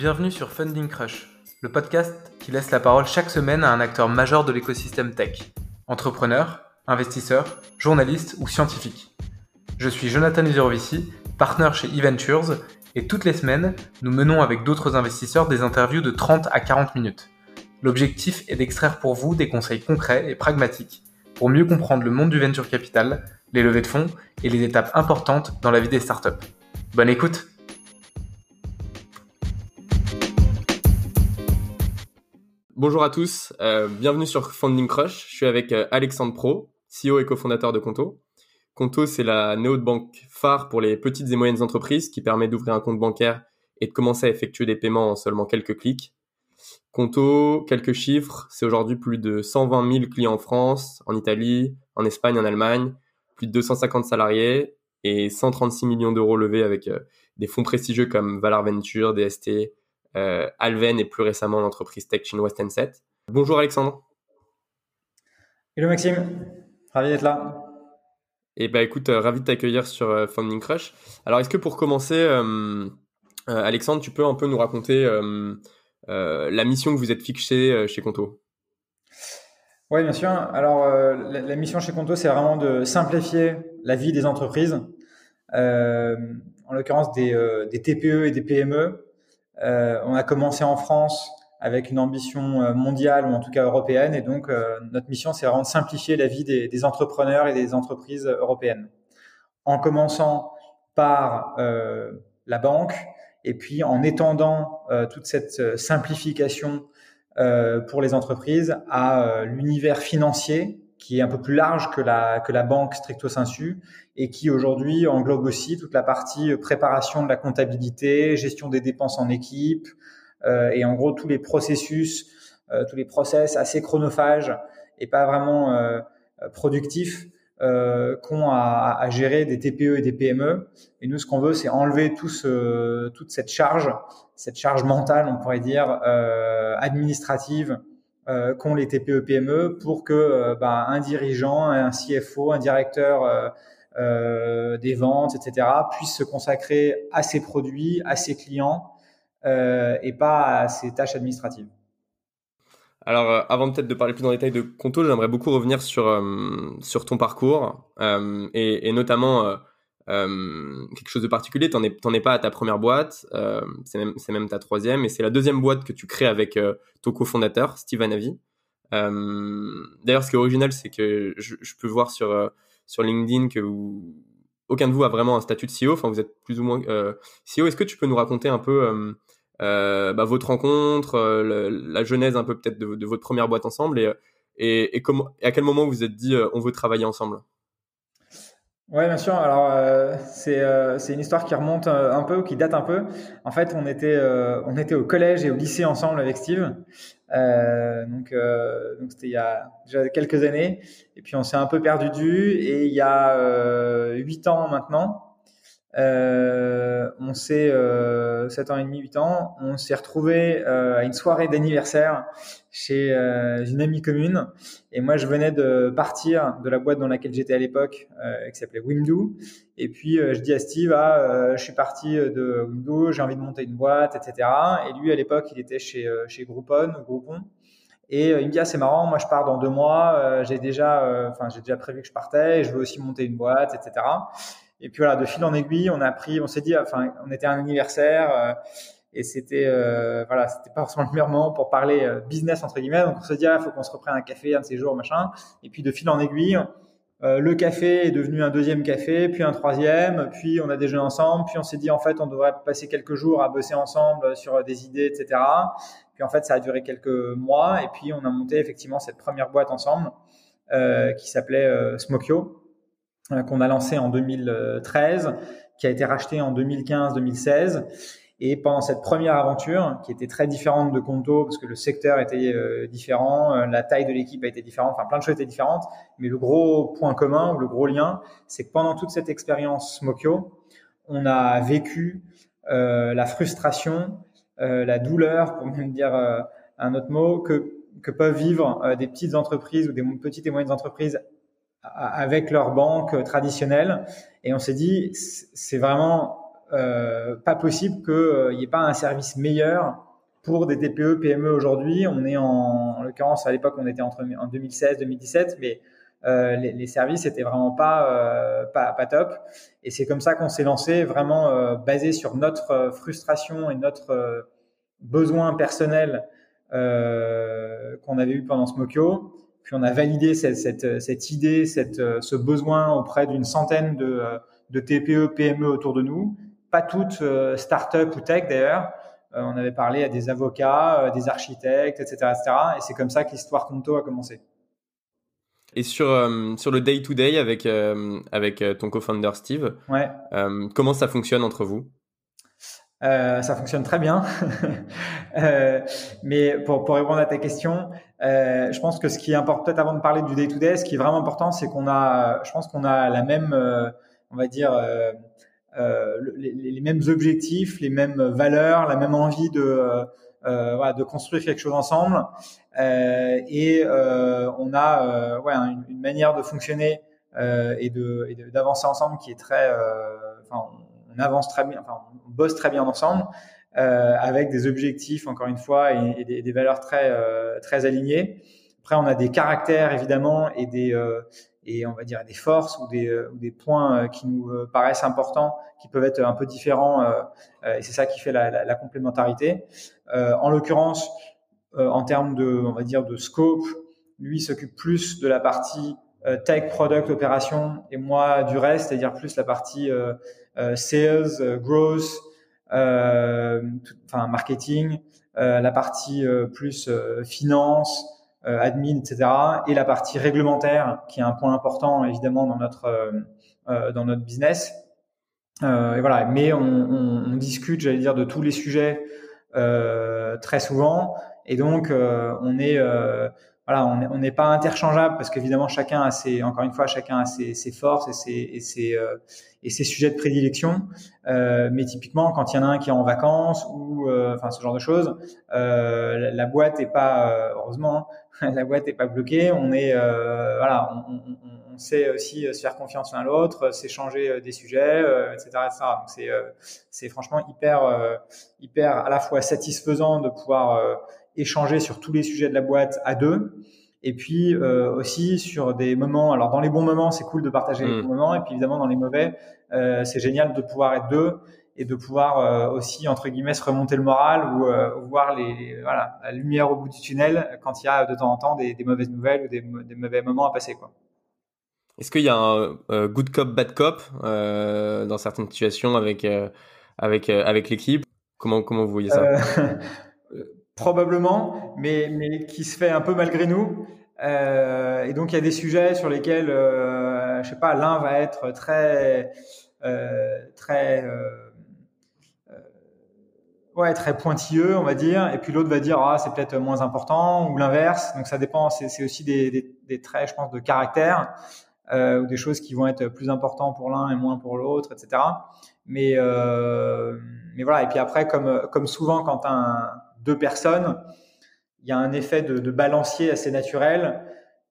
Bienvenue sur Funding Crush, le podcast qui laisse la parole chaque semaine à un acteur majeur de l'écosystème tech. Entrepreneur, investisseur, journaliste ou scientifique. Je suis Jonathan Uzerovici, partenaire chez eVentures, et toutes les semaines, nous menons avec d'autres investisseurs des interviews de 30 à 40 minutes. L'objectif est d'extraire pour vous des conseils concrets et pragmatiques pour mieux comprendre le monde du venture capital, les levées de fonds et les étapes importantes dans la vie des startups. Bonne écoute Bonjour à tous, euh, bienvenue sur Funding Crush. Je suis avec euh, Alexandre Pro, CEO et cofondateur de Conto. Conto, c'est la néo-banque phare pour les petites et moyennes entreprises qui permet d'ouvrir un compte bancaire et de commencer à effectuer des paiements en seulement quelques clics. Conto, quelques chiffres, c'est aujourd'hui plus de 120 000 clients en France, en Italie, en Espagne, en Allemagne, plus de 250 salariés et 136 millions d'euros levés avec euh, des fonds prestigieux comme Valar Venture, DST, Alven et plus récemment l'entreprise tech chinoise Tencent. Bonjour Alexandre. Hello Maxime, ravi d'être là. Et eh bah ben, écoute, euh, ravi de t'accueillir sur Funding Crush. Alors est-ce que pour commencer, Alexandre, tu peux un peu nous raconter euh, la mission que vous êtes fixée euh, chez Conto? Oui, bien sûr. Alors, euh, la, mission chez Conto, c'est vraiment de simplifier la vie des entreprises, en l'occurrence des, TPE et des PME. On a commencé en France avec une ambition mondiale ou en tout cas européenne. Et donc, notre mission, c'est vraiment de simplifier la vie des, des, entrepreneurs et des entreprises européennes. En commençant par la banque, et puis en étendant euh, toute cette euh, simplification euh, pour les entreprises à l'univers financier qui est un peu plus large que la, que la banque stricto sensu et qui aujourd'hui englobe aussi toute la partie préparation de la comptabilité, gestion des dépenses en équipe et en gros tous les processus, tous les process assez chronophages et pas vraiment productifs euh, qu'ont à, à, gérer des TPE et des PME. Et nous, ce qu'on veut, c'est enlever tout ce, toute cette charge, cette charge mentale, on pourrait dire, euh, administrative euh, qu'ont les TPE PME pour que euh, bah, un dirigeant, un CFO, un directeur euh, euh, des ventes, etc., puisse se consacrer à ses produits, à ses clients et pas à ses tâches administratives. Alors, euh, avant peut-être de parler plus en détail de Conto, j'aimerais beaucoup revenir sur, euh, sur ton parcours euh, et, notamment quelque chose de particulier. T'en es, es pas à ta première boîte, c'est même, même, ta troisième et c'est la deuxième boîte que tu crées avec ton cofondateur, Steve Anavi. D'ailleurs, ce qui est original, c'est que je, peux voir sur, sur LinkedIn que vous, aucun de vous a vraiment un statut de CEO, enfin vous êtes plus ou moins CEO. Est-ce que tu peux nous raconter un peu euh, bah, votre rencontre, euh, la genèse un peu peut-être de, votre première boîte ensemble et, et, et, à quel moment vous êtes dit euh, on veut travailler ensemble? Ouais, bien sûr. Alors euh, c'est euh, une histoire qui remonte un peu, qui date un peu. En fait, on était euh, on était au collège et au lycée ensemble avec Steve. donc donc c'était il y a déjà quelques années. Et puis on s'est un peu perdu vue. Et il y a huit ans maintenant, euh, on s'est euh, 7 ans et demi, 8 ans, on s'est retrouvé euh, à une soirée d'anniversaire chez euh, une amie commune. Et moi, je venais de partir de la boîte dans laquelle j'étais à l'époque, euh, qui s'appelait Wimdu. Et puis, je dis à Steve, ah, je suis parti de Wimdu, j'ai envie de monter une boîte, etc. Et lui, à l'époque, il était chez chez Groupon, Groupon. Et il me dit ah c'est marrant, moi je pars dans deux mois, j'ai déjà, enfin j'ai déjà prévu que je partais, et je veux aussi monter une boîte, etc. Et puis voilà, de fil en aiguille, on a pris, on s'est dit, enfin, on était un anniversaire euh, et c'était, euh, voilà, c'était pas forcément le meilleur moment pour parler euh, business entre guillemets. Donc on s'est dit, ah, faut qu'on se reprenne un café un de ces jours, machin. Et puis de fil en aiguille, le café est devenu un deuxième café, puis un troisième, puis on a déjeuné ensemble, puis on s'est dit en fait on devrait passer quelques jours à bosser ensemble sur des idées, etc. Puis en fait ça a duré quelques mois et puis on a monté effectivement cette première boîte ensemble qui s'appelait Smokio euh, qu'on a lancé en 2013, qui a été racheté en 2015-2016. Et pendant cette première aventure, qui était très différente de Conto, parce que le secteur était euh, différent, euh, la taille de l'équipe a été différente, enfin plein de choses étaient différentes, mais le gros point commun le gros lien, c'est que pendant toute cette expérience Smokio, on a vécu euh, la frustration, la douleur, pour même dire un autre mot, que, que peuvent vivre des petites entreprises ou des petites et moyennes entreprises avec leur banque traditionnelle. Et on s'est dit, c'est vraiment pas possible qu'il n'y ait pas un service meilleur pour des TPE, PME aujourd'hui. On est en, en l'occurrence, à l'époque, on était entre, en 2016, 2017, mais euh, les, les, services étaient vraiment pas, euh, pas, pas top. Et c'est comme ça qu'on s'est lancé, vraiment euh, basé sur notre frustration et notre besoin personnel qu'on avait eu pendant Smokio. Puis on a validé cette, cette, cette idée, cette, ce besoin auprès d'une centaine de, de TPE, PME autour de nous. Pas toutes start-up ou tech d'ailleurs. on avait parlé à des avocats, des architectes, etc., etc. Et c'est comme ça que l'histoire Conto a commencé. Et sur, euh, sur le day-to-day avec, euh, avec euh, ton co-founder Steve, ouais. comment ça fonctionne entre vous? Ça fonctionne très bien. mais pour, pour répondre à ta question, je pense que ce qui est important, peut-être avant de parler du day-to-day, ce qui est vraiment important, c'est qu'on a, je pense qu'on a la même, on va dire, les, les, mêmes objectifs, les mêmes valeurs, la même envie de euh, voilà, de construire quelque chose ensemble. Euh, et euh, on a ouais, une, manière de fonctionner et de et d'avancer ensemble qui est très, enfin, on avance très bien, enfin, on bosse très bien ensemble. Euh, avec des objectifs, encore une fois, et, des, valeurs très, euh, très alignées. Après, on a des caractères, évidemment, et des, euh, et on va dire des forces ou des, ou des points qui nous paraissent importants, qui peuvent être un peu différents, et c'est ça qui fait la, la, la complémentarité. En l'occurrence, en termes de, on va dire, de scope, lui s'occupe plus de la partie tech, product, opération, et moi du reste, c'est-à-dire plus la partie sales, growth, enfin marketing, la partie plus finance, admin, etc. Et la partie réglementaire, qui est un point important évidemment dans notre dans notre business. et voilà. Mais on, on, on discute, j'allais dire, de tous les sujets euh, très souvent. Et donc, euh, on est euh, on n'est pas interchangeable parce qu'évidemment chacun a ses, forces et ses, et ses, euh, et ses sujets de prédilection. Euh, mais typiquement, quand il y en a un qui est en vacances ou euh, ce genre de choses, la, la, boîte est pas, heureusement, hein, la boîte pas bloquée. Sait aussi se faire confiance l'un à l'autre, s'échanger des sujets, etc., etc. Donc c'est, c'est franchement hyper, hyper à la fois satisfaisant de pouvoir échanger sur tous les sujets de la boîte à deux. Et puis euh, aussi sur des moments, alors dans les bons moments, c'est cool de partager les mm. bons moments, et puis évidemment dans les mauvais, euh, c'est génial de pouvoir être deux et de pouvoir euh, aussi entre guillemets se remonter le moral ou euh, voir les, voilà, la lumière au bout du tunnel quand il y a de temps en temps des, des mauvaises nouvelles ou des, des, mauvais moments à passer quoi. Est-ce qu'il y a un good cop bad cop dans certaines situations avec avec avec l'équipe? Comment comment vous voyez ça? Probablement, mais, mais qui se fait un peu malgré nous. Euh, et donc il y a des sujets sur lesquels, euh, je sais pas, l'un va être très, euh, très, euh, euh, ouais, très pointilleux, on va dire, et puis l'autre va dire ah c'est peut-être moins important ou l'inverse. Donc ça dépend. C'est aussi des, des, traits, je pense, de caractère ou des choses qui vont être plus importantes pour l'un et moins pour l'autre, etc. Mais mais voilà. Et puis après, comme comme souvent quand un deux personnes, il y a un effet de, balancier assez naturel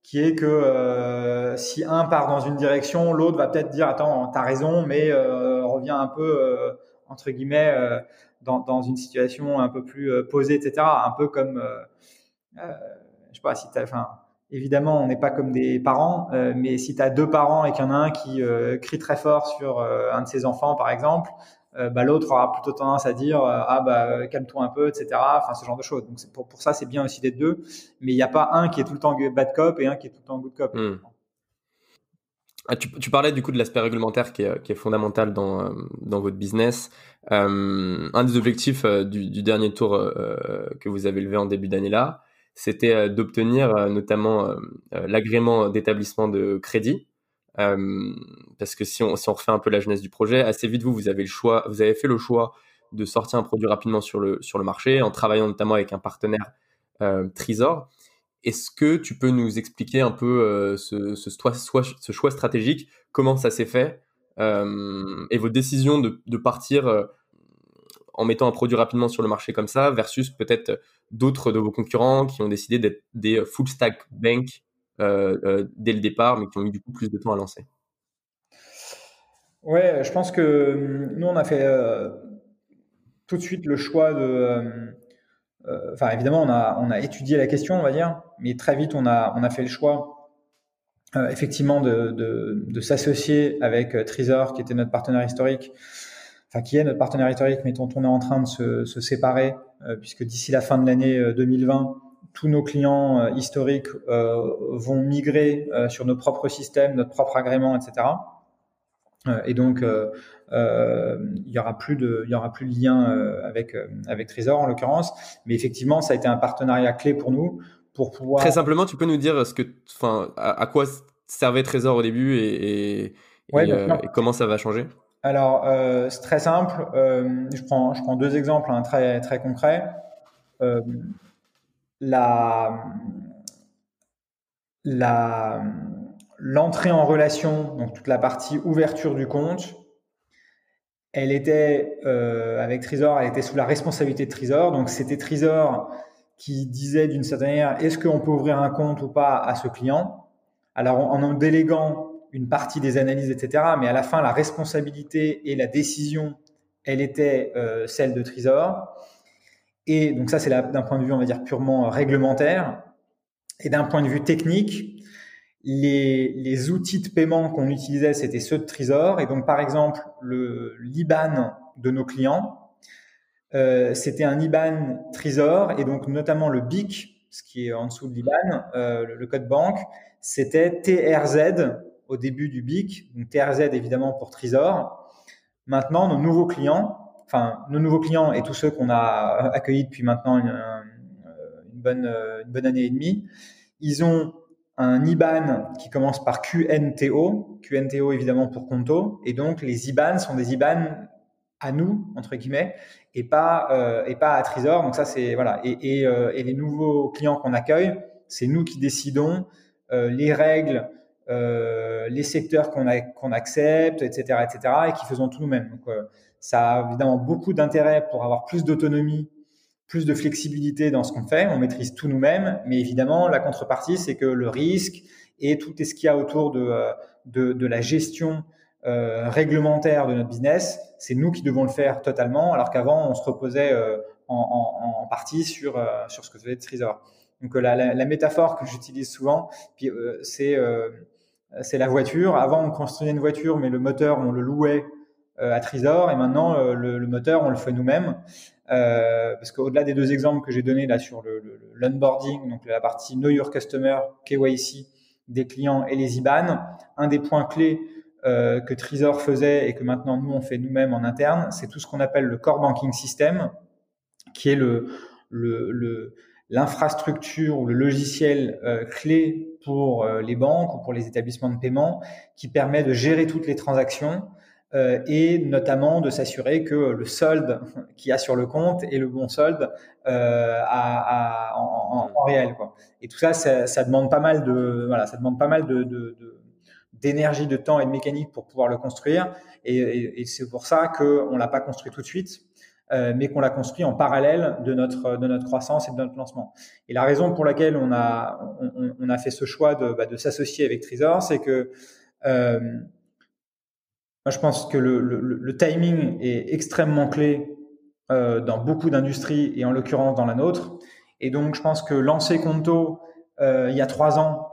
qui est que euh, si un part dans une direction, l'autre va peut-être dire attends, t'as raison, mais euh, revient un peu euh, entre guillemets euh, dans, dans, une situation un peu plus euh, posée, etc. Un peu comme, euh, je sais pas si t'as, enfin, évidemment, on n'est pas comme des parents, mais si tu as deux parents et qu'il y en a un qui crie très fort sur un de ses enfants, par exemple, euh, bah, l'autre aura plutôt tendance à dire euh, ah bah calme-toi un peu, etc. Enfin ce genre de choses. Donc pour, pour ça c'est bien aussi d'être deux, mais il n'y a pas un qui est tout le temps bad cop et un qui est tout le temps good cop. Hmm. Ah, tu, parlais du coup de l'aspect réglementaire qui est, fondamental dans, euh, dans votre business. Euh, un des objectifs du, dernier tour euh, que vous avez levé en début d'année là, c'était d'obtenir notamment l'agrément d'établissement de crédit. Euh, parce que si on, si on refait un peu la jeunesse du projet, assez vite vous vous avez le choix, vous avez fait le choix de sortir un produit rapidement sur le sur le marché en travaillant notamment avec un partenaire euh, Trésor. Est-ce que tu peux nous expliquer un peu euh, ce, choix stratégique, comment ça s'est fait euh, et vos décisions de, de partir euh, en mettant un produit rapidement sur le marché comme ça versus peut-être d'autres de vos concurrents qui ont décidé d'être des full stack bank euh, euh, dès le départ, mais qui ont eu du coup plus de temps à lancer? Ouais, je pense que hum, nous, on a fait tout de suite le choix de. Enfin, évidemment, on a, on a étudié la question, on va dire, mais très vite, on a, on a fait le choix effectivement de, de, s'associer avec Trésor, qui était notre partenaire historique, enfin qui est notre partenaire historique, mais dont on est en train de se, se séparer, puisque d'ici la fin de l'année 2020, tous nos clients euh, historiques euh, vont migrer euh, sur nos propres systèmes, notre propre agrément, etc. et donc, il y aura plus de, il y aura plus de lien avec avec Trésor en l'occurrence. Mais effectivement, ça a été un partenariat clé pour nous pour pouvoir. Très simplement, tu peux nous dire ce que, enfin, à, quoi servait Trésor au début et, et, comment ça va changer? Alors, c'est très simple. je prends, je prends deux exemples hein, très très concrets la, la, l'entrée en relation, donc toute la partie ouverture du compte, elle était euh, avec Trésor, elle était sous la responsabilité de Trésor. Donc c'était Trésor qui disait d'une certaine manière est-ce qu'on peut ouvrir un compte ou pas à ce client? Alors en, en déléguant une partie des analyses, etc. Mais à la fin, la responsabilité et la décision, elle était euh, celle de Trésor. Et donc ça, c'est d'un point de vue, on va dire, purement réglementaire. Et d'un point de vue technique, les, les outils de paiement qu'on utilisait, c'était ceux de Trésor. Et donc, par exemple, le l'IBAN de nos clients, euh, c'était un IBAN Trésor. Et donc, notamment le BIC, ce qui est en dessous de l'IBAN, euh, le, code banque, c'était TRZ au début du BIC. Donc, TRZ, évidemment, pour Trésor. Maintenant, nos nouveaux clients, enfin, nos nouveaux clients et tous ceux qu'on a accueillis depuis maintenant une, bonne, une bonne année et demie, ils ont un IBAN qui commence par QNTO, QNTO évidemment pour Conto, et donc les IBAN sont des IBAN à nous entre guillemets et pas euh, et pas à Trésor. Donc ça c'est voilà et, et, euh, les nouveaux clients qu'on accueille, c'est nous qui décidons euh, les règles, euh, les secteurs qu'on qu'on accepte, etc., etc. et qui faisons tout nous-mêmes. Donc ça a évidemment beaucoup d'intérêt pour avoir plus d'autonomie, plus de flexibilité dans ce qu'on fait. On maîtrise tout nous-mêmes, mais évidemment, la contrepartie, c'est que le risque et tout ce qu'il y a autour de, euh, de, de la gestion euh, réglementaire de notre business, c'est nous qui devons le faire totalement, alors qu'avant, on se reposait euh, en, en, en, partie sur, euh, sur ce que faisait Trésor. Donc la, la, la métaphore que j'utilise souvent, c'est c'est la voiture. Avant, on construisait une voiture, mais le moteur, on le louait euh, à Trésor et maintenant euh, le, moteur on le fait nous-mêmes euh, parce qu'au-delà des deux exemples que j'ai donnés là sur le, l'onboarding, donc la partie Know Your Customer, KYC des clients et les IBAN, un des points clés euh, que Trésor faisait et que maintenant nous on fait nous-mêmes en interne, c'est tout ce qu'on appelle le core banking system, qui est le, le, l'infrastructure ou le logiciel euh, clé pour les banques ou pour les établissements de paiement qui permet de gérer toutes les transactions euh, et notamment de s'assurer que le solde qu'il y a sur le compte est le bon solde euh, à, à, en, en, réel. Quoi. Et tout ça, ça, ça, demande pas mal de voilà, ça demande pas mal de, de, de d'énergie, de temps et de mécanique pour pouvoir le construire. Et, et, et c'est pour ça qu'on l'a pas construit tout de suite, euh, mais qu'on l'a construit en parallèle de notre de notre croissance et de notre lancement. Et la raison pour laquelle on a on, a fait ce choix de, bah, de s'associer avec Trésor, c'est que euh, je pense que le, le, le timing est extrêmement clé euh, dans beaucoup d'industries et en l'occurrence dans la nôtre. Et donc, je pense que lancer Conto euh, il y a trois ans,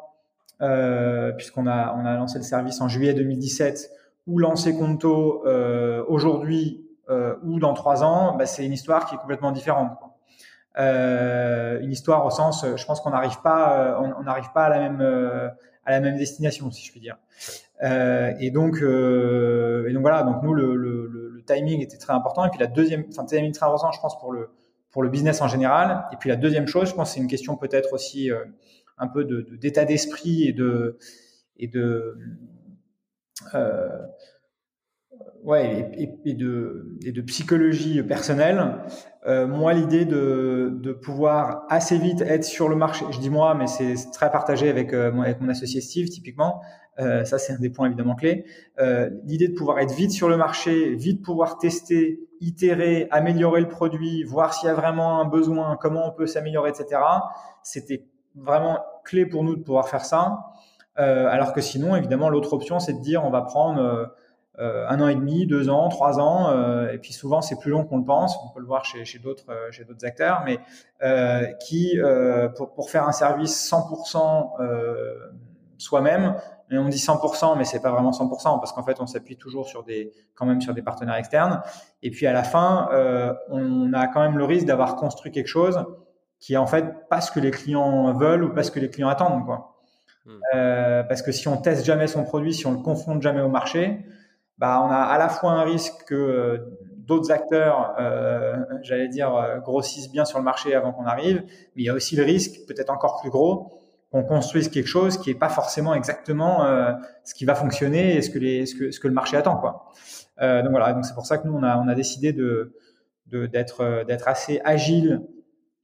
euh, puisqu'on a, on a lancé le service en juillet 2017, ou lancer Conto aujourd'hui euh, ou dans trois ans, bah, c'est une histoire qui est complètement différente. Euh, une histoire au sens, je pense qu'on n'arrive pas, on n'arrive pas à la même à la même destination, si je puis dire. Euh, et donc, euh, et donc voilà. Donc nous, le, le, le, timing était très important. Et puis la deuxième, enfin, timing très important, je pense pour le pour le business en général. Et puis la deuxième chose, je pense, c'est une question peut-être aussi euh, un peu de d'état d'esprit et de et de euh, ouais, et, et, de, et de psychologie personnelle. Euh, moi, l'idée de, de pouvoir assez vite être sur le marché, je dis moi, mais c'est très partagé avec, euh, avec mon associé Steve, typiquement. Euh, ça, c'est un des points évidemment clés. Euh, l'idée de pouvoir être vite sur le marché, vite pouvoir tester, itérer, améliorer le produit, voir s'il y a vraiment un besoin, comment on peut s'améliorer, etc. C'était vraiment clé pour nous de pouvoir faire ça. Euh, alors que sinon, évidemment, l'autre option, c'est de dire on va prendre un an et demi, deux ans, trois ans, et puis souvent c'est plus long qu'on le pense. On peut le voir chez, chez d'autres chez d'autres acteurs, mais qui pour, pour faire un service 100% soi-même et on dit 100%, mais c'est pas vraiment 100% parce qu'en fait, on s'appuie toujours sur des, quand même sur des partenaires externes. Et puis à la fin, euh, on a quand même le risque d'avoir construit quelque chose qui est en fait pas ce que les clients veulent ou pas ce que les clients attendent, quoi. Hmm. Euh, parce que si on teste jamais son produit, si on le confronte jamais au marché, bah on a à la fois un risque que euh, d'autres acteurs, euh, j'allais dire, euh, grossissent bien sur le marché avant qu'on arrive, mais il y a aussi le risque, peut-être encore plus gros, qu'on construise quelque chose qui est pas forcément exactement euh, ce qui va fonctionner et ce que, les, ce que, ce que le marché attend. Quoi. Euh, donc voilà, donc c'est pour ça que nous on a, on a décidé de d'être assez agile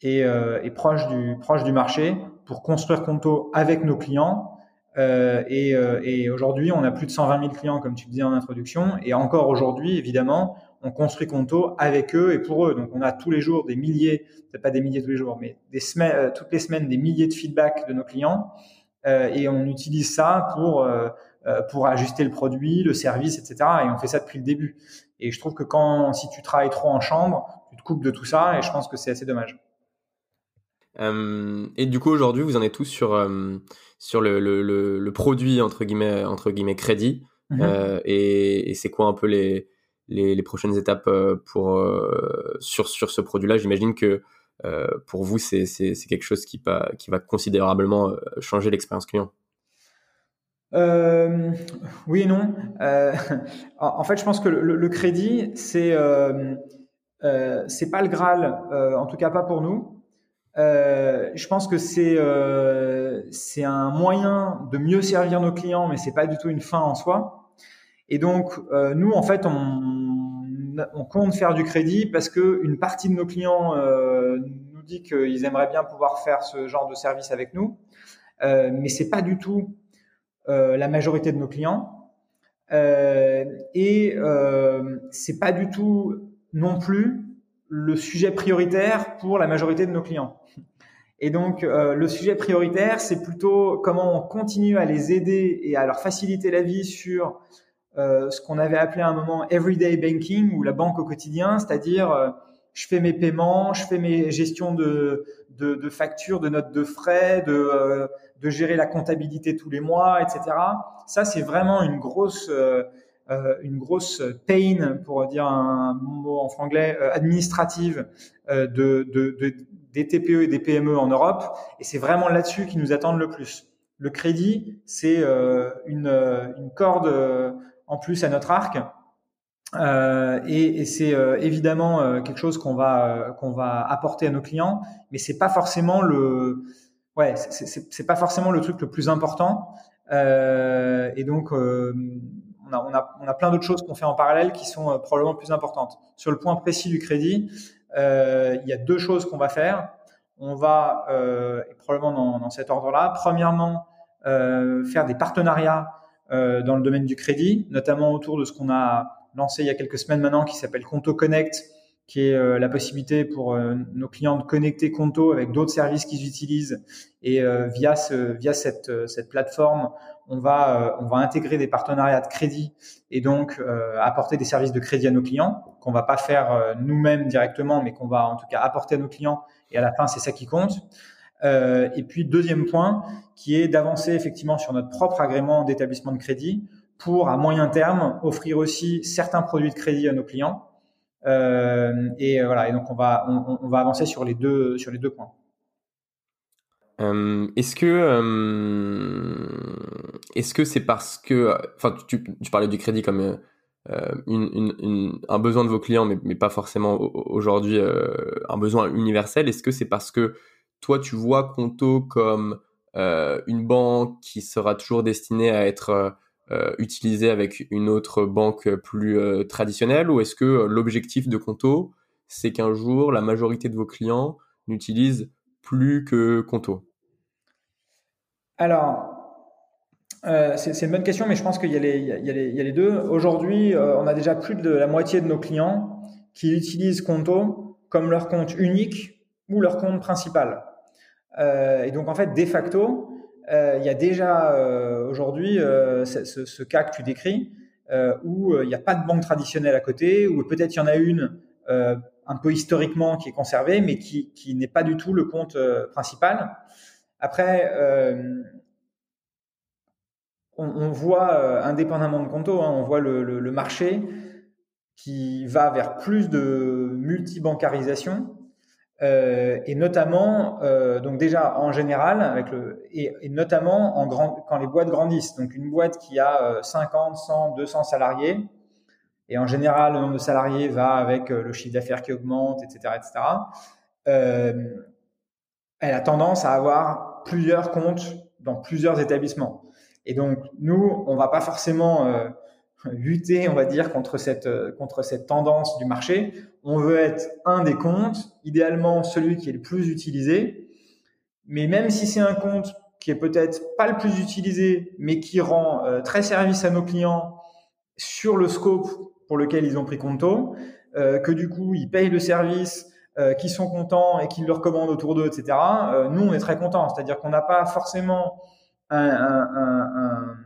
et, et, proche du proche du marché pour construire Conto avec nos clients. Euh, et, euh, et aujourd'hui, on a plus de 120 000 clients, comme tu disais en introduction, et encore aujourd'hui, évidemment, on construit Conto avec eux et pour eux. Donc, on a tous les jours des milliers, pas des milliers tous les jours, mais des semaines, euh, toutes les semaines, des milliers de feedbacks de nos clients. Euh, et on utilise ça pour, euh, euh, pour ajuster le produit, le service, etc. Et on fait ça depuis le début. Et je trouve que quand, si tu travailles trop en chambre, tu te coupes de tout ça et je pense que c'est assez dommage. Euh, et du coup, aujourd'hui, vous en êtes tous sur, sur le, le, le, produit, entre guillemets, entre guillemets crédit. Mm-hmm. et, et c'est quoi un peu les, les, les prochaines étapes euh, pour, euh, sur, sur ce produit-là? J'imagine que euh, pour vous, c'est quelque chose qui, va, qui va considérablement changer l'expérience client. Euh, oui et non. Euh, en fait, je pense que le, crédit, c'est euh, c'est pas le Graal, en tout cas pas pour nous. Je pense que c'est c'est un moyen de mieux servir nos clients, mais c'est pas du tout une fin en soi. Et donc, euh, nous, en fait, on, on, compte faire du crédit parce que une partie de nos clients euh, nous dit qu'ils aimeraient bien pouvoir faire ce genre de service avec nous, euh, mais c'est pas du tout euh, la majorité de nos clients. Euh, et euh, c'est pas du tout non plus le sujet prioritaire pour la majorité de nos clients. Et donc, euh, le sujet prioritaire, c'est plutôt comment on continue à les aider et à leur faciliter la vie sur euh, ce qu'on avait appelé à un moment everyday banking ou la banque au quotidien, c'est-à-dire euh, je fais mes paiements, je fais mes gestions de, de, de factures, de notes de frais, de, euh, de gérer la comptabilité tous les mois, etc. Ça, c'est vraiment une grosse, une grosse pain, pour dire un mot en franglais, administrative de, de, de, des TPE et des PME en Europe. Et c'est vraiment là-dessus qu'ils nous attendent le plus. Le crédit, c'est une, une corde en plus à notre arc. Euh, et, et c'est euh, évidemment euh, quelque chose qu'on va euh, qu'on va apporter à nos clients, mais c'est pas forcément le ouais c'est pas forcément le truc le plus important. et donc on a, plein d'autres choses qu'on fait en parallèle qui sont probablement plus importantes. Sur le point précis du crédit, il y a deux choses qu'on va faire. On va probablement dans, cet ordre-là. Premièrement, faire des partenariats euh, dans le domaine du crédit, notamment autour de ce qu'on a lancé il y a quelques semaines maintenant qui s'appelle Conto Connect, qui est euh, la possibilité pour euh, nos clients de connecter Conto avec d'autres services qu'ils utilisent. Et via, ce, via cette, cette plateforme, on va, on va intégrer des partenariats de crédit et donc apporter des services de crédit à nos clients qu'on va pas faire nous-mêmes directement, mais qu'on va en tout cas apporter à nos clients. Et à la fin, c'est ça qui compte. Euh, et puis deuxième point, qui est d'avancer effectivement sur notre propre agrément d'établissement de crédit pour à moyen terme offrir aussi certains produits de crédit à nos clients. Euh, et voilà, et donc on va on, va avancer sur les deux sur les deux points. Euh, est-ce que euh, est-ce que c'est parce que enfin tu, tu, parlais du crédit comme euh, un besoin de vos clients mais, mais pas forcément aujourd'hui un besoin universel est-ce que c'est parce que toi, tu vois Conto comme euh, une banque qui sera toujours destinée à être euh, utilisée avec une autre banque plus euh, traditionnelle ou est-ce que l'objectif de Conto, c'est qu'un jour, la majorité de vos clients n'utilisent plus que Conto? Alors, euh, c'est une bonne question, mais je pense qu'il y, y, a les deux. Aujourd'hui, euh, on a déjà plus de la moitié de nos clients qui utilisent Conto comme leur compte unique ou leur compte principal. Euh, et donc en fait, de facto, euh, il y a déjà euh, aujourd'hui ce, ce, cas que tu décris où il n'y a pas de banque traditionnelle à côté, ou peut-être il y en a une un peu historiquement qui est conservée, mais qui, qui n'est pas du tout le compte principal. Après, on, voit, indépendamment de Conto, hein, on voit le, le marché qui va vers plus de multibancarisation euh, et notamment euh, donc déjà en général et, notamment quand les boîtes grandissent. Donc une boîte qui a 50 100 200 salariés et en général le nombre de salariés va avec euh, le chiffre d'affaires qui augmente etc etc elle a tendance à avoir plusieurs comptes dans plusieurs établissements. Et donc nous on va pas forcément lutter, on va dire, contre cette, euh, contre cette tendance du marché. On veut être un des comptes, idéalement celui qui est le plus utilisé. Mais même si c'est un compte qui est peut-être pas le plus utilisé, mais qui rend euh, très service à nos clients sur le scope pour lequel ils ont pris Conto, euh, que du coup ils payent le service, euh, qui sont contents et qui le recommandent autour d'eux, etc. nous, on est très contents. C'est-à-dire qu'on n'a pas forcément un, un, un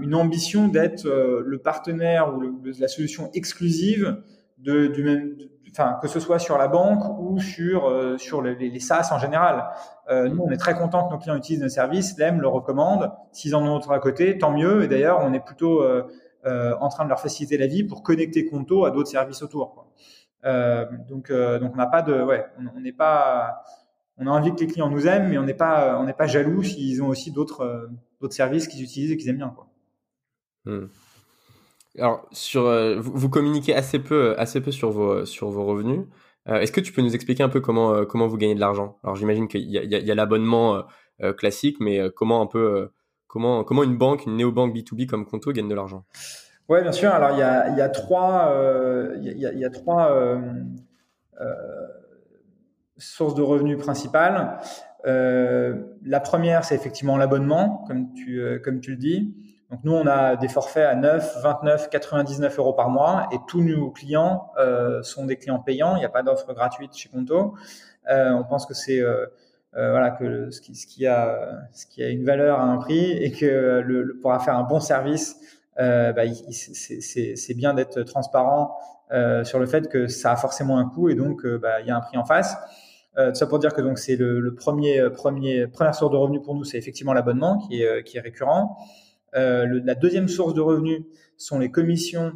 une ambition d'être euh, le partenaire ou la solution exclusive de, du même, enfin que ce soit sur la banque ou sur euh, sur les, les, SaaS en général. Euh, nous, on est très content que nos clients utilisent nos services, l'aiment, le recommandent. S'ils en ont d'autres à côté, tant mieux. Et d'ailleurs, on est plutôt euh, en train de leur faciliter la vie pour connecter Conto à d'autres services autour. Quoi. donc donc on n'a pas de ouais, on n'est pas on a envie que les clients nous aiment, mais on n'est pas on n'est pas jaloux s'ils ont aussi d'autres d'autres services qu'ils utilisent et qu'ils aiment bien. Quoi. Hmm. Alors, sur, euh, vous, communiquez assez peu, assez peu sur vos, sur vos revenus. Euh, est-ce que tu peux nous expliquer un peu comment, euh, comment vous gagnez de l'argent? Alors, j'imagine qu'il y a, y a, l'abonnement classique, mais comment un peu, comment, comment une banque, une néobanque B2B comme Conto gagne de l'argent? Ouais, bien sûr. Alors, il y a, y a trois, il y a, y a trois sources de revenus principales. La première, c'est effectivement l'abonnement, comme tu, comme tu le dis. Donc nous, on a des forfaits à 9, 29, 99 euros par mois et tous nos clients euh, sont des clients payants. Il n'y a pas d'offre gratuite chez Conto. Euh, on pense que c'est euh, euh voilà que ce qui, ce qui a ce qui a une valeur à un prix et que le, le pour faire un bon service, euh, bah, c'est bien d'être transparent euh, sur le fait que ça a forcément un coût et donc bah, il y a un prix en face. Euh, ça pour dire que donc c'est le, le, premier premier première source de revenus pour nous, c'est effectivement l'abonnement qui est qui est récurrent. Euh, le, la deuxième source de revenus sont les commissions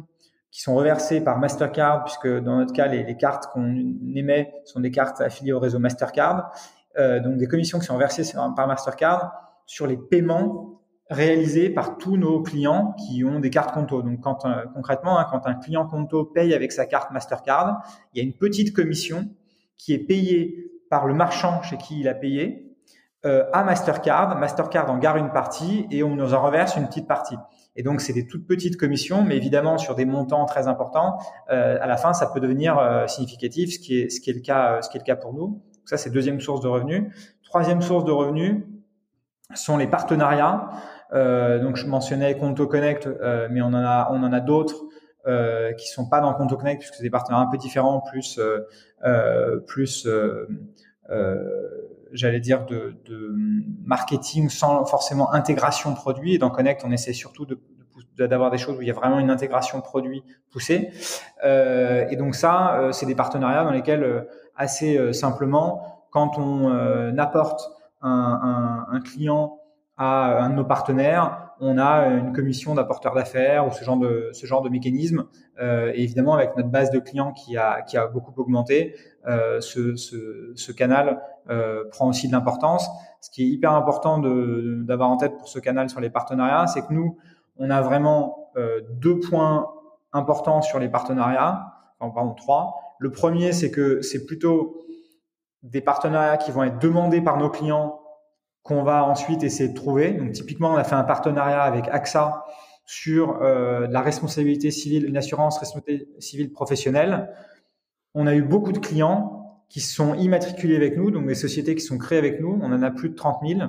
qui sont reversées par Mastercard, puisque dans notre cas, les, les cartes qu'on émet sont des cartes affiliées au réseau Mastercard. Euh, donc des commissions qui sont versées par Mastercard sur les paiements réalisés par tous nos clients qui ont des cartes Conto. Donc quand euh, concrètement, hein, quand un client Conto paye avec sa carte Mastercard, il y a une petite commission qui est payée par le marchand chez qui il a payé euh, à Mastercard. Mastercard en garde une partie et on nous en reverse une petite partie. Et donc, c'est des toutes petites commissions, mais évidemment, sur des montants très importants, euh, à la fin, ça peut devenir euh, significatif, ce qui est, ce qui est le cas, ce qui est le cas pour nous. Donc ça, c'est deuxième source de revenus. Troisième source de revenus sont les partenariats. donc, je mentionnais Conto Connect, mais on en a, on en a d'autres. Euh, qui sont pas dans Conto Connect puisque c'est des partenaires un peu différents, plus plus j'allais dire, de, de, marketing sans forcément intégration produit. Et dans Connect, on essaie surtout de d'avoir des choses où il y a vraiment une intégration produit poussée. Euh, et donc ça, euh, c'est des partenariats dans lesquels, euh, assez euh, simplement, quand on apporte un, un, un, client à un de nos partenaires, on a une commission d'apporteur d'affaires ou ce genre de ce genre de mécanisme. Euh, et évidemment, avec notre base de clients qui a qui a beaucoup augmenté, euh, ce, ce, ce, canal euh, prend aussi de l'importance. Ce qui est hyper important d'avoir en tête pour ce canal sur les partenariats, c'est que nous, on a vraiment euh, deux points importants sur les partenariats, enfin, pardon, trois. Le premier, c'est que c'est plutôt des partenariats qui vont être demandés par nos clients qu'on va ensuite essayer de trouver. Donc typiquement, on a fait un partenariat avec AXA sur euh, la responsabilité civile, une assurance responsabilité civile professionnelle. On a eu beaucoup de clients qui sont immatriculés avec nous, donc des sociétés qui sont créées avec nous. On en a plus de 30 000.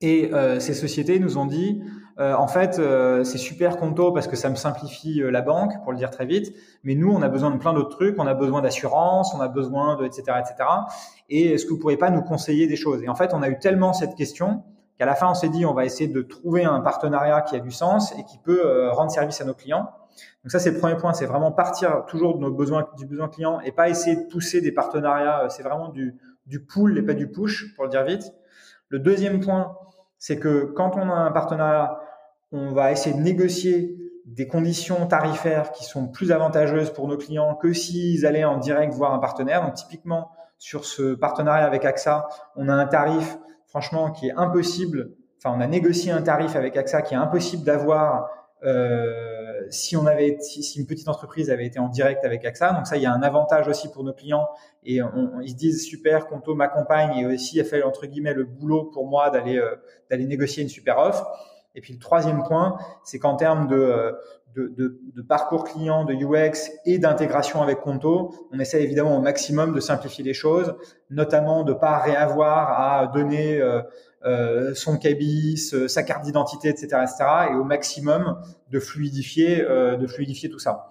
Et euh, ces sociétés nous ont dit, euh, en fait, euh, c'est super Conto parce que ça me simplifie euh, la banque, pour le dire très vite. Mais nous, on a besoin de plein d'autres trucs. On a besoin d'assurance, on a besoin de etc. etc. Et est-ce que vous pourriez pas nous conseiller des choses? Et en fait, on a eu tellement cette question qu'à la fin, on s'est dit, on va essayer de trouver un partenariat qui a du sens et qui peut euh, rendre service à nos clients. Donc ça, c'est le premier point, c'est vraiment partir toujours de nos besoins, du besoin client et pas essayer de pousser des partenariats. C'est vraiment du, du pull et pas du push, pour le dire vite. Le deuxième point, c'est que quand on a un partenariat, on va essayer de négocier des conditions tarifaires qui sont plus avantageuses pour nos clients que s'ils allaient en direct voir un partenaire. Donc typiquement, sur ce partenariat avec AXA, on a un tarif, franchement, qui est impossible. Enfin, on a négocié un tarif avec AXA qui est impossible d'avoir euh, si on avait, si, une petite entreprise avait été en direct avec AXA. Donc ça, il y a un avantage aussi pour nos clients et on, ils se disent super, Conto m'accompagne et aussi a fait entre guillemets le boulot pour moi d'aller euh, d'aller négocier une super offre. Et puis le troisième point, c'est qu'en termes de, euh, de, parcours client, de UX et d'intégration avec Conto, on essaie évidemment au maximum de simplifier les choses, notamment de pas réavoir à donner euh, euh, son cabis, sa carte d'identité, etc., etc., et au maximum de fluidifier, de fluidifier tout ça.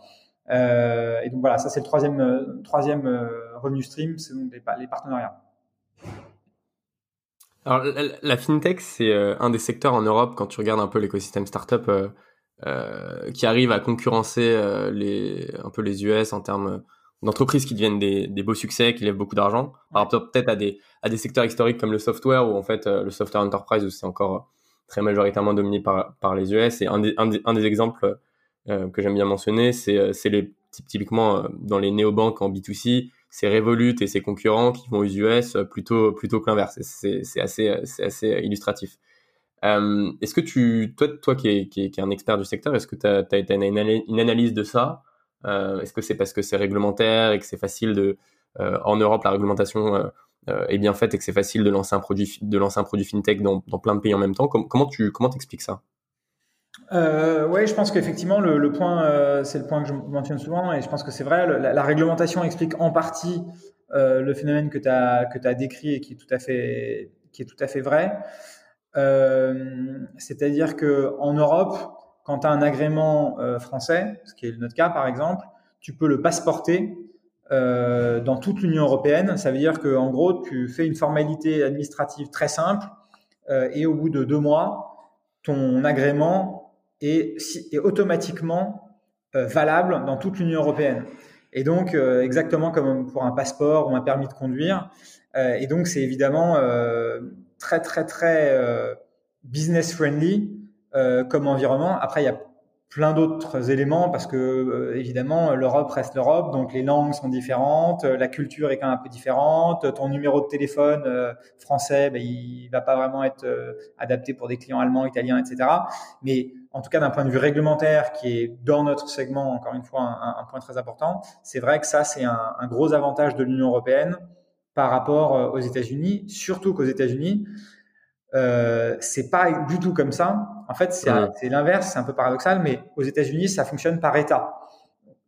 et donc voilà, ça c'est le troisième, troisième revenu stream, c'est donc les partenariats. Alors, la, fintech, c'est euh, un des secteurs en Europe, quand tu regardes un peu l'écosystème startup, euh, euh, qui arrive à concurrencer euh, les, un peu les US en termes d'entreprises qui deviennent des, des, beaux succès, qui lèvent beaucoup d'argent, par rapport peut-être à des, à des secteurs historiques comme le software, où en fait, le software enterprise, où c'est encore très majoritairement dominé par, par les US. Et un des, un des, un des exemples que j'aime bien mentionner, c'est les typiquement dans les néobanques en B2C, c'est Revolut et ses concurrents qui vont aux US plutôt plutôt que l'inverse. C'est assez c'est assez illustratif. Euh, est-ce que tu toi toi qui es, qui un expert du secteur, est-ce que tu as, une, analyse de ça? Euh, Est-ce que c'est parce que c'est réglementaire et que c'est facile de euh, en Europe la réglementation euh, euh, est bien faite et que c'est facile de lancer un produit de lancer un produit fintech dans, dans plein de pays en même temps? Comment tu comment t'expliques ça? Euh, oui, je pense qu'effectivement, le, le, point, euh, c'est le point que je mentionne souvent, et je pense que c'est vrai, la, réglementation explique en partie euh, le phénomène que tu as, que as décrit et qui est tout à fait, qui est tout à fait vrai. Euh, c'est-à-dire que en Europe, quand tu as un agrément euh, français, ce qui est notre cas par exemple, tu peux le passeporter euh, dans toute l'Union européenne. Ça veut dire que en gros, tu fais une formalité administrative très simple, et au bout de deux mois, ton agrément est, est automatiquement euh, valable dans toute l'Union européenne. Et donc, euh, exactement comme pour un passeport ou un permis de conduire. Euh, et donc, c'est évidemment très, très, très business friendly comme environnement. Après, il y a plein d'autres éléments parce que euh, évidemment l'Europe reste l'Europe, donc les langues sont différentes, la culture est quand même un peu différente, ton numéro de téléphone euh, français, ben, il va pas vraiment être adapté pour des clients allemands, italiens, etc. Mais en tout cas d'un point de vue réglementaire, qui est dans notre segment, encore une fois, un, un point très important, c'est vrai que ça, c'est un, un, gros avantage de l'Union européenne par rapport euh, aux États-Unis, surtout qu'aux États-Unis, euh, c'est pas du tout comme ça. En fait, c'est l'inverse, c'est un peu paradoxal, mais aux États-Unis, ça fonctionne par État.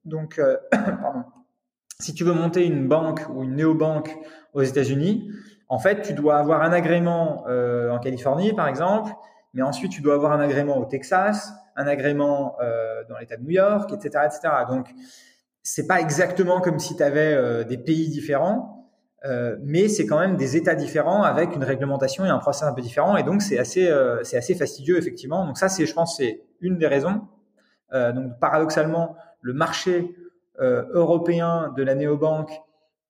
Donc, euh, pardon. si tu veux monter une banque ou une néobanque aux États-Unis, en fait, tu dois avoir un agrément euh, en Californie, par exemple, mais ensuite tu dois avoir un agrément au Texas, un agrément euh, dans l'État de New York, etc., etc. Donc c'est pas exactement comme si tu avais euh, des pays différents, euh, mais c'est quand même des États différents avec une réglementation et un process un peu différent, et donc c'est assez euh, c'est assez fastidieux effectivement. Donc ça c'est je pense c'est une des raisons. Euh, donc paradoxalement le marché européen de la néobanque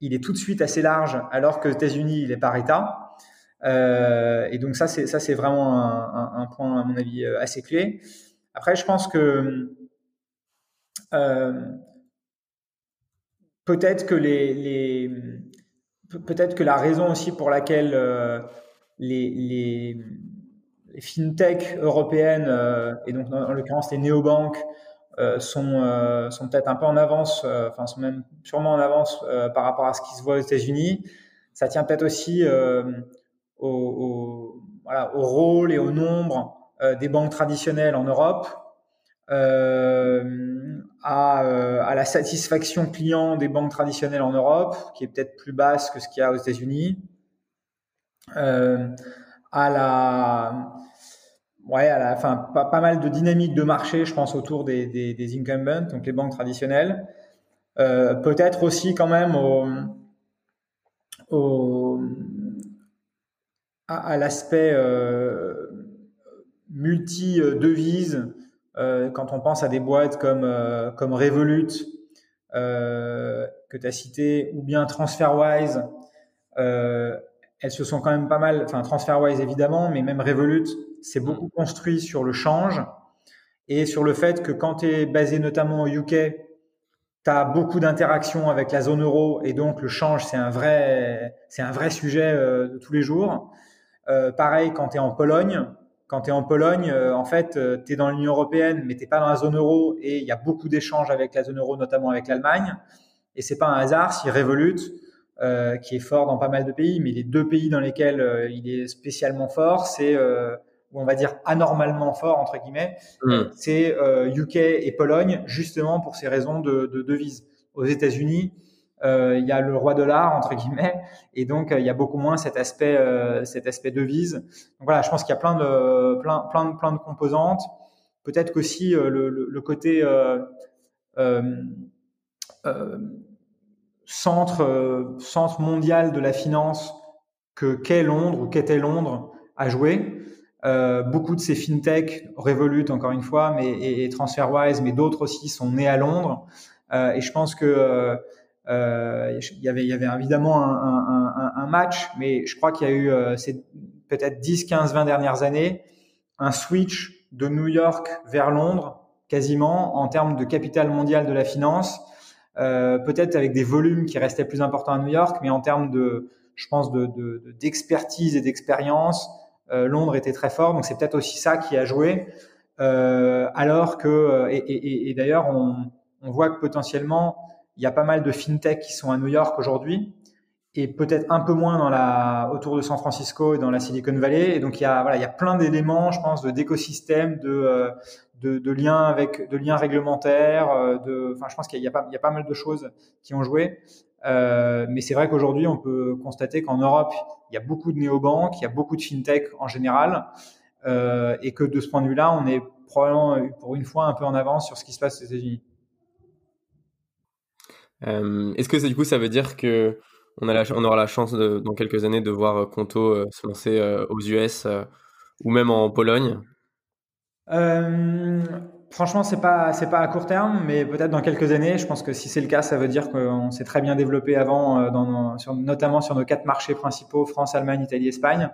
il est tout de suite assez large, alors que aux États-Unis il est par État. Euh, et donc ça, c'est ça, c'est vraiment un, point à mon avis euh, assez clé. Après, je pense que euh, peut-être que les, peut-être que la raison aussi pour laquelle les, les, fintech européennes et donc en, l'occurrence les néobanques sont sont peut-être un peu en avance, enfin sont même sûrement en avance par rapport à ce qui se voit aux États-Unis. Ça tient peut-être aussi au, voilà, au rôle et au nombre euh, des banques traditionnelles en Europe, euh, à, euh, à, la satisfaction client des banques traditionnelles en Europe, qui est peut-être plus basse que ce qu'il y a aux États-Unis, à la ouais, à la, enfin, pas, pas, mal de dynamique de marché, je pense, autour des, des, incumbents, donc les banques traditionnelles. Peut-être aussi quand même au, au, à, l'aspect multi-devise, quand on pense à des boîtes comme, comme Revolut, que tu as cité, ou bien TransferWise, elles se sont quand même pas mal, enfin TransferWise évidemment, mais même Revolut, c'est beaucoup construit sur le change et sur le fait que quand tu es basé notamment au UK, tu as beaucoup d'interactions avec la zone euro et donc le change, c'est un vrai, c'est un vrai sujet euh, de tous les jours. Euh, pareil, quand tu es en Pologne, quand tu es en Pologne, euh, en fait, tu es dans l'Union européenne, mais tu pas dans la zone euro et il y a beaucoup d'échanges avec la zone euro, notamment avec l'Allemagne. Et c'est pas un hasard si Revolut, qui est fort dans pas mal de pays, mais les deux pays dans lesquels il est spécialement fort, c'est ou on va dire anormalement fort entre guillemets, hmm. c'est UK euh, et Pologne justement pour ces raisons de, de devises. Aux États-Unis, euh, il y a le roi dollar entre guillemets et donc euh, il y a beaucoup moins cet aspect cet aspect devise. Donc voilà, je pense qu'il y a plein de plein plein de plein de composantes. Peut-être qu'aussi le, côté centre centre mondial de la finance que qu'est Londres ou qu'était Londres a joué. Euh, beaucoup de ces fintech, Revolut encore une fois, mais et, TransferWise, mais d'autres aussi sont nés à Londres. Euh, et je pense que euh, euh il y avait, il y avait évidemment un, un, un, match, mais je crois qu'il y a eu euh, ces peut-être 10, 15, 20 dernières années un switch de New York vers Londres, quasiment en termes de capital mondial de la finance. peut-être avec des volumes qui restaient plus importants à New York, mais en termes de, je pense, de, d'expertise de, et d'expérience, euh, Londres était très fort, donc c'est peut-être aussi ça qui a joué. Euh, alors que, euh, et, et, et d'ailleurs, on, on, voit que potentiellement, il y a pas mal de fintech qui sont à New York aujourd'hui, et peut-être un peu moins dans la, autour de San Francisco et dans la Silicon Valley. Et donc il y a, voilà, il y a plein d'éléments, je pense, d'écosystèmes, de, de, de, liens avec, de liens réglementaires. De, enfin, je pense qu'il y a pas, il y a pas mal de choses qui ont joué. Euh, mais c'est vrai qu'aujourd'hui, on peut constater qu'en Europe, il y a beaucoup de néobanques, il y a beaucoup de fintech en général, euh, et que de ce point de vue-là, on est probablement pour une fois un peu en avance sur ce qui se passe aux États-Unis. Euh, Est-ce que du coup, ça veut dire que on, aura la chance dans quelques années de voir Conto euh, se lancer euh, aux US ou même en Pologne? Franchement, c'est pas pas à court terme, mais peut-être dans quelques années. Je pense que si c'est le cas, ça veut dire qu'on s'est très bien développé avant, euh, notamment sur nos quatre marchés principaux France, Allemagne, Italie, Espagne.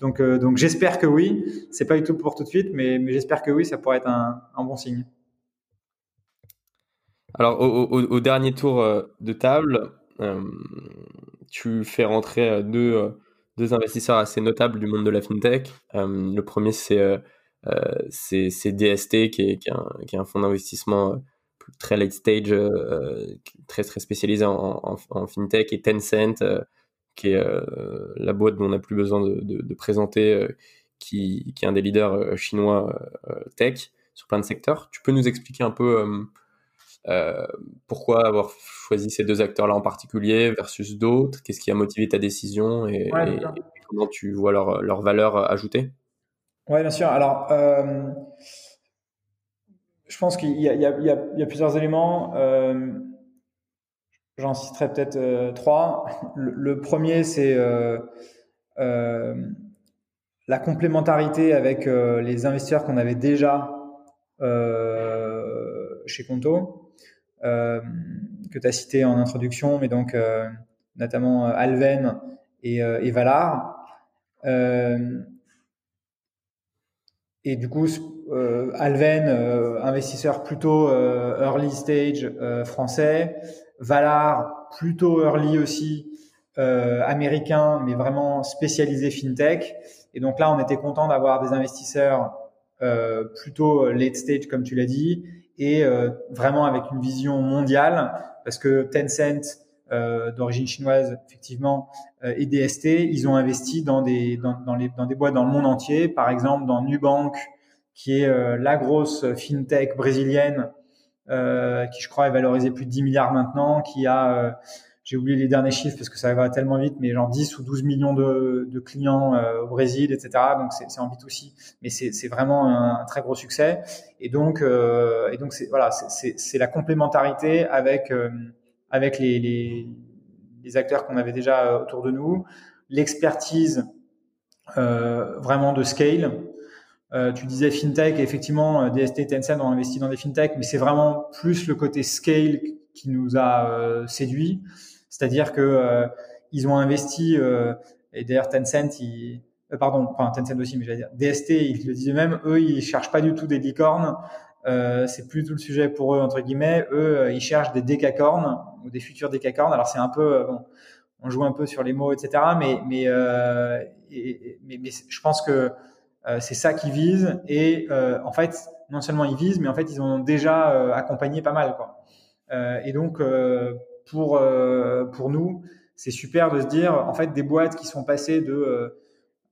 Donc euh, donc j'espère que oui. C'est pas du tout pour tout de suite, mais, j'espère que oui, ça pourrait être un bon signe. Alors au, dernier tour euh, de table, tu fais rentrer deux deux investisseurs assez notables du monde de la fintech. le premier c'est euh, DST qui est, qui, est un, fonds d'investissement euh, très late stage, euh, très très spécialisé en, fintech, et Tencent, qui est la boîte dont on n'a plus besoin de, de, de présenter, qui, qui, est un des leaders chinois tech sur plein de secteurs. Tu peux nous expliquer un peu euh, pourquoi avoir choisi ces deux acteurs-là en particulier versus d'autres? Qu'est-ce qui a motivé ta décision et, et, comment tu vois leur, leur valeur ajoutée? Oui, bien sûr. Alors, euh, je pense qu'il y, y, y, y, a plusieurs éléments. Euh, J'en citerai peut-être trois. Le, le premier, c'est la complémentarité avec les investisseurs qu'on avait déjà chez Conto, que tu as cité en introduction, mais donc notamment Alven et, Valar. Euh, et du coup, euh, Alven, euh, investisseur plutôt euh, early stage français, Valar, plutôt early aussi, américain, mais vraiment spécialisé fintech. Et donc là, on était content d'avoir des investisseurs plutôt late stage, comme tu l'as dit, et vraiment avec une vision mondiale, parce que Tencent, euh, d'origine chinoise, effectivement, euh, et DST, ils ont investi dans des, dans, dans, les, dans des boîtes dans le monde entier, par exemple dans Nubank, qui est euh, la grosse fintech brésilienne, qui je crois est valorisée plus de 10 milliards maintenant, qui a, j'ai oublié les derniers chiffres parce que ça va tellement vite, mais genre 10 ou 12 millions de, de clients au Brésil, etc. Donc c'est en B2C, mais c'est vraiment un, très gros succès. Et donc, et donc voilà, c'est la complémentarité avec avec les, les, les acteurs qu'on avait déjà autour de nous, l'expertise vraiment de scale. tu disais fintech, effectivement, DST, Tencent ont investi dans des fintech, mais c'est vraiment plus le côté scale qui nous a séduit. C'est-à-dire que ils ont investi, et d'ailleurs Tencent, ils, pardon, enfin Tencent aussi, mais j'allais dire DST, ils le disent eux-mêmes, eux, ils cherchent pas du tout des licornes. Euh, c'est plus tout le sujet pour eux entre guillemets. Eux, euh, ils cherchent des décacornes ou des futurs décacornes. Alors c'est un peu, euh, on joue un peu sur les mots, etc. Mais mais euh, je pense que euh, c'est ça qu'ils visent. Et en fait, non seulement ils visent, mais en fait ils ont déjà accompagné pas mal, quoi. et donc pour pour nous, c'est super de se dire, en fait, des boîtes qui sont passées de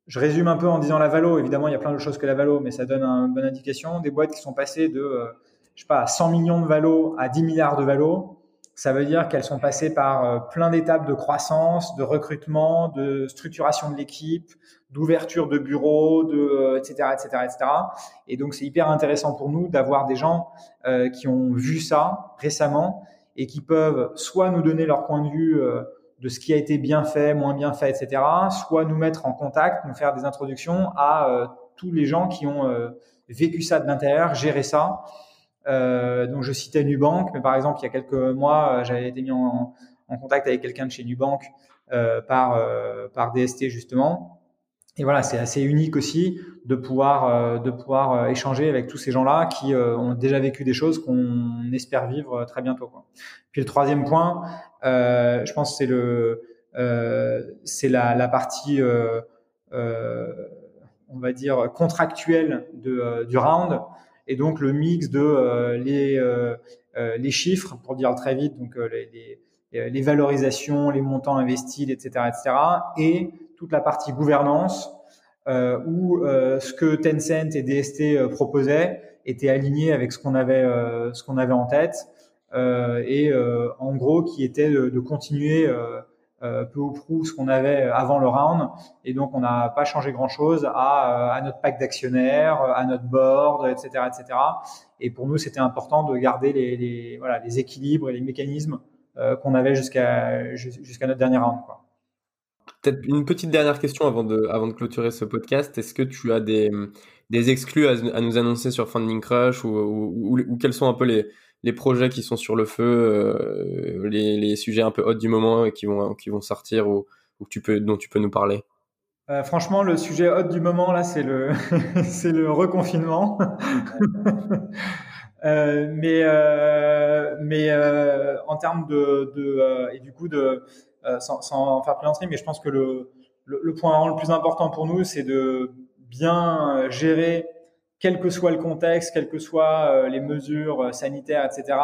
je résume un peu en disant la valo. Évidemment, il y a plein de choses que la valo, mais ça donne une bonne indication. Des boîtes qui sont passées de, euh, je sais pas, 100 millions de valo à 10 milliards de valo. Ça veut dire qu'elles sont passées par euh, plein d'étapes de croissance, de recrutement, de structuration de l'équipe, d'ouverture de bureaux, de etc., etc., etc. Et donc, c'est hyper intéressant pour nous d'avoir des gens euh, qui ont vu ça récemment et qui peuvent soit nous donner leur point de vue de ce qui a été bien fait, moins bien fait, etc. Soit nous mettre en contact, nous faire des introductions à euh, tous les gens qui ont euh, vécu ça de l'intérieur, géré ça. Euh, donc je citais Nubank, mais par exemple il y a quelques mois, j'avais été mis en, contact avec quelqu'un de chez Nubank par par DST justement. Et voilà, c'est assez unique aussi de pouvoir de pouvoir échanger avec tous ces gens-là qui ont déjà vécu des choses qu'on espère vivre très bientôt. Quoi. Puis le troisième point, euh, je pense c'est le euh, c'est la, la, partie euh, on va dire contractuelle de, du round et donc le mix de les les chiffres pour dire très vite donc les, les, les, valorisations, les montants investis, etc., etc., et toute la partie gouvernance euh, où euh, ce que Tencent et DST proposaient était aligné avec ce qu'on avait ce qu'on avait en tête euh, et euh, en gros qui était de, continuer euh, peu ou prou ce qu'on avait avant le round. Et donc, on n'a pas changé grand-chose à, à, notre pack d'actionnaires, à notre board, etc., etc. Et pour nous, c'était important de garder les, les, voilà, les équilibres et les mécanismes qu'on avait jusqu'à jusqu'à notre dernier round. Quoi. Peut-être une petite dernière question avant de, clôturer ce podcast. Est-ce que tu as des, exclus à, nous annoncer sur Funding Crush ou, quels sont un peu les, projets qui sont sur le feu, euh, les, sujets un peu hot du moment et qui vont, sortir ou, dont tu peux nous parler? Euh, franchement, le sujet hot du moment là, c'est le reconfinement. euh, mais en termes de et du coup de sans, sans, faire plaisanterie, mais je pense que le, le, le point le plus important pour nous, c'est de bien gérer quel que soit le contexte, quelles que soient euh, les mesures euh, sanitaires, etc.,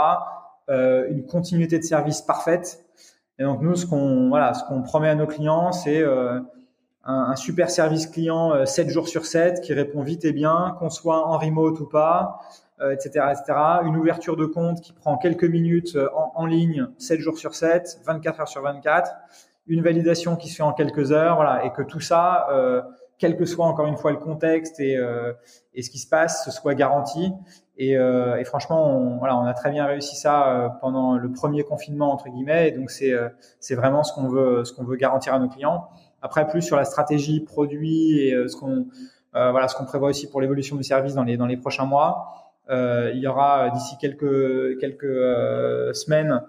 euh, une continuité de service parfaite. Et donc nous, ce qu'on voilà, ce qu'on promet à nos clients, c'est un, super service client 7 jours sur 7 qui répond vite et bien, qu'on soit en remote ou pas, etc., etc. Une ouverture de compte qui prend quelques minutes en, en, ligne 7 jours sur 7, 24 heures sur 24. Une validation qui se fait en quelques heures, voilà, et que tout ça quel que soit encore une fois le contexte et, euh, et ce qui se passe, ce soit garanti. Et, euh, et franchement, on, voilà, on a très bien réussi ça euh, pendant le premier confinement entre guillemets. Et donc c'est c'est vraiment ce qu'on veut ce qu'on veut garantir à nos clients. Après, plus sur la stratégie produit et ce qu'on voilà ce qu'on prévoit aussi pour l'évolution du service dans les dans les prochains mois. Il y aura d'ici quelques quelques semaines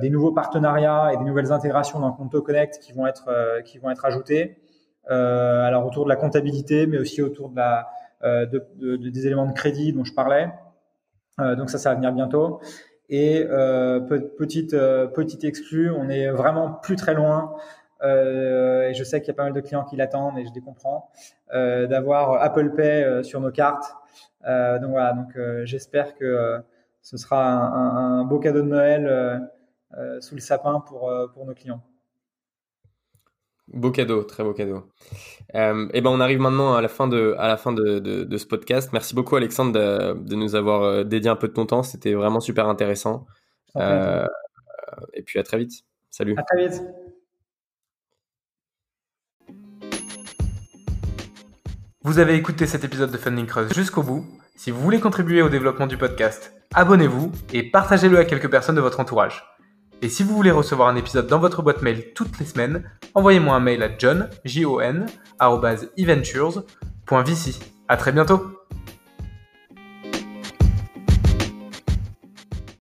des nouveaux partenariats et des nouvelles intégrations dans Conto Connect qui vont être qui vont être ajoutées. Euh, alors autour de la comptabilité, mais aussi autour euh, des éléments de crédit dont je parlais. Euh, donc ça, ça va venir bientôt. Et petite petite exclue, on est vraiment plus très loin. et je sais qu'il y a pas mal de clients qui l'attendent et je les comprends. d'avoir Apple Pay sur nos cartes. Donc voilà, donc j'espère que ce sera un, un, beau cadeau de Noël sous le sapin pour pour nos clients. Beau cadeau, très beau cadeau. Euh, et ben on arrive maintenant à la fin de, à la fin de, de, ce podcast. Merci beaucoup Alexandre de, de, nous avoir euh, dédié un peu de ton temps. C'était vraiment super intéressant. Euh, et puis à très vite. Salut. À très vite. Vous avez écouté cet épisode de Funding Crush jusqu'au bout. Si vous voulez contribuer au développement du podcast, abonnez-vous et partagez-le à quelques personnes de votre entourage. Et si vous voulez recevoir un épisode dans votre boîte mail toutes les semaines, envoyez-moi un mail à john, j -O -N, À très bientôt